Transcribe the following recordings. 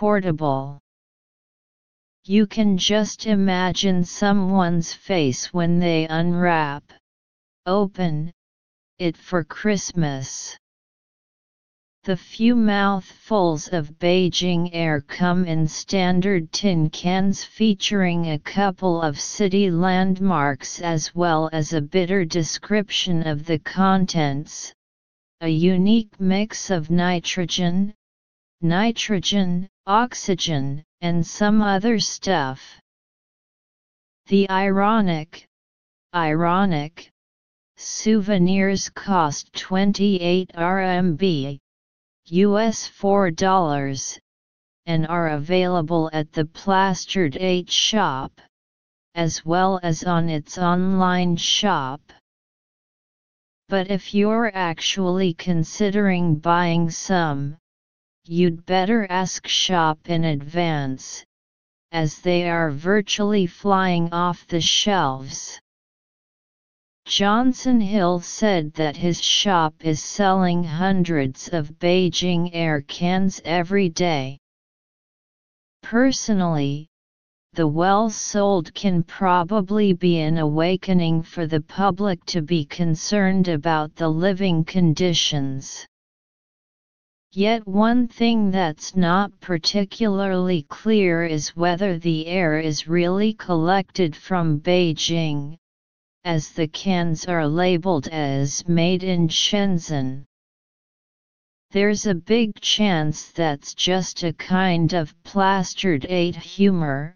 portable. You can just imagine someone's face when they unwrap, open, it for Christmas. The few mouthfuls of Beijing air come in standard tin cans featuring a couple of city landmarks as well as a bitter description of the contents, a unique mix of nitrogen, nitrogen, oxygen, and some other stuff. The ironic, ironic, souvenirs cost 28 RMB US $4, and are available at the Plastered 8 shop, as well as on its online shop. But if you're actually considering buying some, you'd better ask shop in advance, as they are virtually flying off the shelves. Johnson Hill said that his shop is selling hundreds of Beijing Air cans every day. Personally, the well sold can probably be an awakening for the public to be concerned about the living conditions. Yet one thing that's not particularly clear is whether the air is really collected from Beijing, as the cans are labeled as made in Shenzhen. There's a big chance that's just a kind of plastered 8 humor,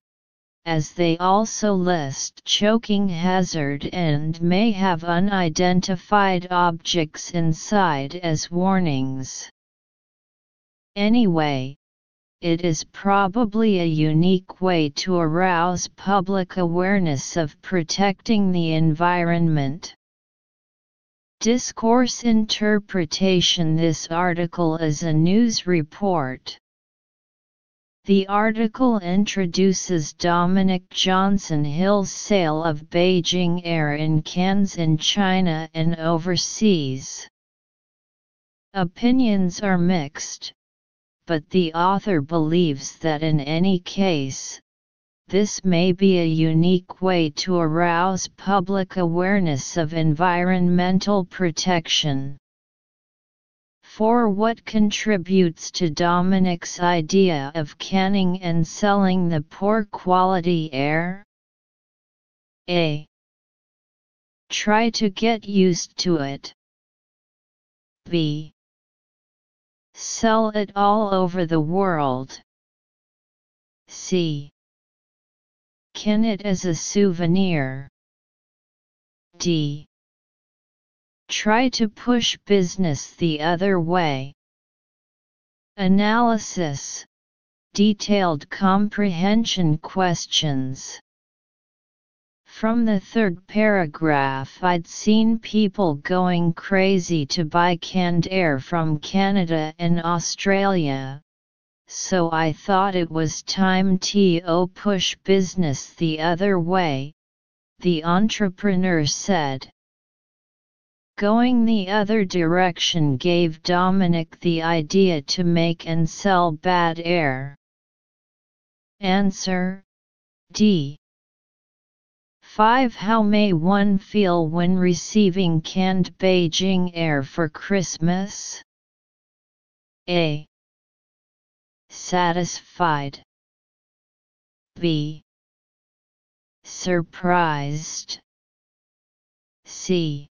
as they also list choking hazard and may have unidentified objects inside as warnings. Anyway, it is probably a unique way to arouse public awareness of protecting the environment. Discourse interpretation This article is a news report. The article introduces Dominic Johnson Hill's sale of Beijing Air in cans in China and overseas. Opinions are mixed but the author believes that in any case, this may be a unique way to arouse public awareness of environmental protection. For what contributes to Dominic's idea of canning and selling the poor quality air? A. Try to get used to it. B. Sell it all over the world. C. Can it as a souvenir. D. Try to push business the other way. Analysis Detailed comprehension questions from the third paragraph I'd seen people going crazy to buy canned air from Canada and Australia, so I thought it was time to push business the other way, the entrepreneur said. Going the other direction gave Dominic the idea to make and sell bad air. Answer D. 5. How may one feel when receiving canned Beijing air for Christmas? A. Satisfied. B. Surprised. C.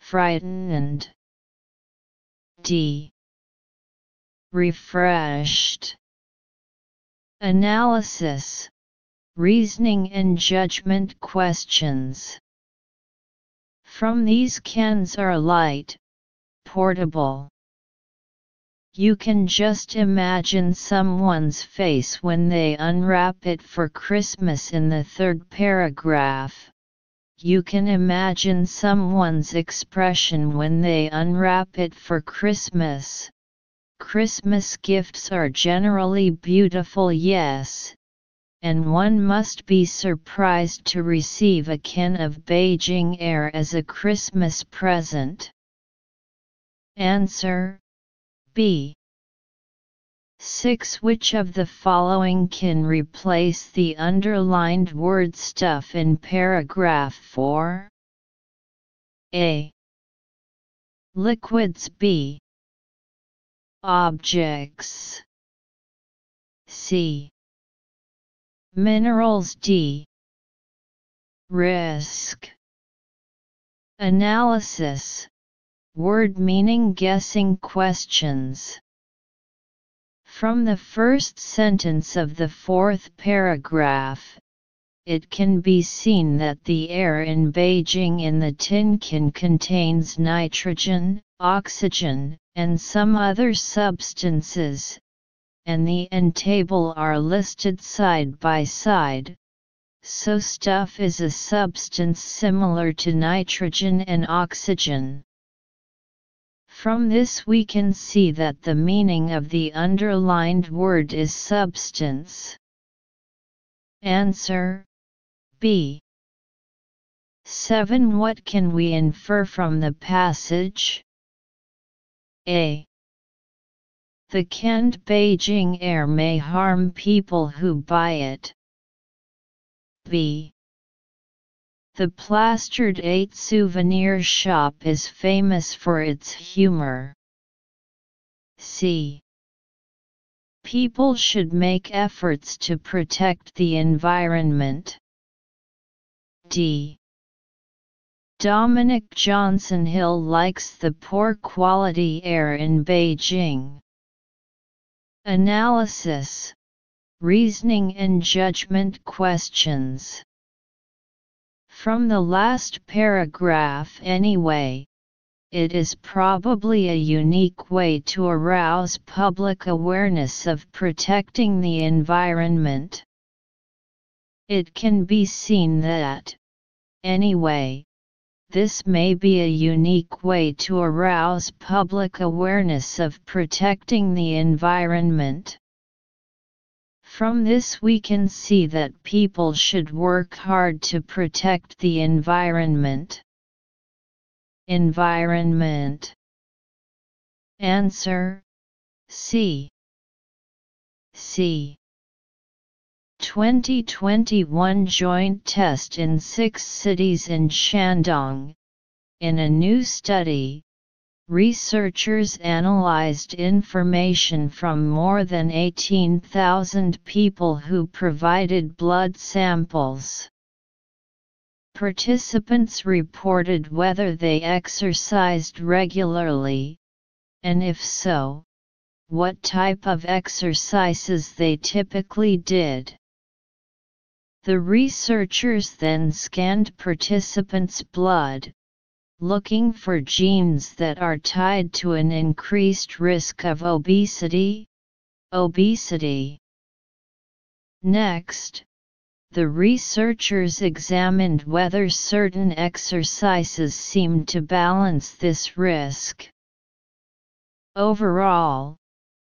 Frightened. D. Refreshed. Analysis reasoning and judgment questions. From these cans are light, portable. You can just imagine someone's face when they unwrap it for Christmas in the third paragraph. You can imagine someone's expression when they unwrap it for Christmas. Christmas gifts are generally beautiful, yes, and one must be surprised to receive a can of Beijing air as a Christmas present. Answer B. 6. Which of the following can replace the underlined word stuff in paragraph 4? A. Liquids B. Objects C. Minerals D. Risk. Analysis. Word meaning guessing questions. From the first sentence of the fourth paragraph, it can be seen that the air in Beijing in the tin can contains nitrogen, oxygen, and some other substances, and the end table are listed side by side, so stuff is a substance similar to nitrogen and oxygen. From this we can see that the meaning of the underlined word is substance. Answer B. 7. What can we infer from the passage? A. The canned Beijing air may harm people who buy it. B. The Plastered 8 souvenir shop is famous for its humor. C. People should make efforts to protect the environment. D. Dominic Johnson Hill likes the poor quality air in Beijing. Analysis, Reasoning and Judgment Questions from the last paragraph anyway, it is probably a unique way to arouse public awareness of protecting the environment. It can be seen that, anyway, this may be a unique way to arouse public awareness of protecting the environment. From this we can see that people should work hard to protect the environment. Environment Answer C. C. 2021 joint test in six cities in Shandong. In a new study, Researchers analyzed information from more than 18,000 people who provided blood samples. Participants reported whether they exercised regularly, and if so, what type of exercises they typically did. The researchers then scanned participants' blood, looking for genes that are tied to an increased risk of obesity. Obesity. Next, the researchers examined whether certain exercises seemed to balance this risk. Overall,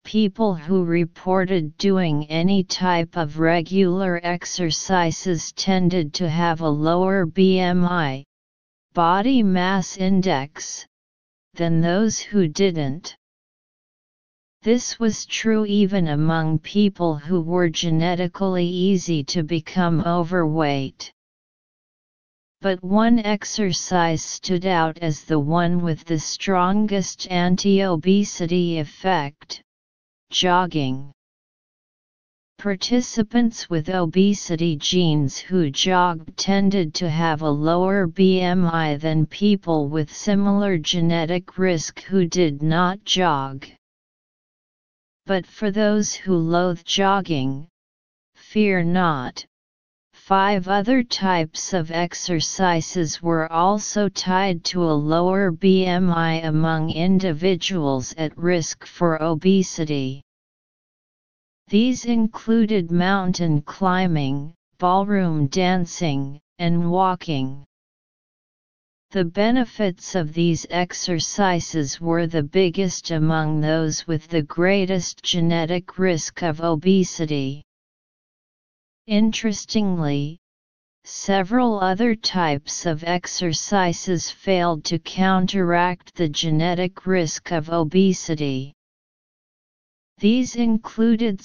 people who reported doing any type of regular exercises tended to have a lower BMI, body mass index, than those who didn't. This was true even among people who were genetically easy to become overweight. But one exercise stood out as the one with the strongest anti-obesity effect, jogging. Participants with obesity genes who jogged tended to have a lower BMI than people with similar genetic risk who did not jog. But for those who loathe jogging, fear not. Five other types of exercises were also tied to a lower BMI among individuals at risk for obesity. These included mountain climbing, ballroom dancing, and walking. The benefits of these exercises were the biggest among those with the greatest genetic risk of obesity. Interestingly, several other types of exercises failed to counteract the genetic risk of obesity. These included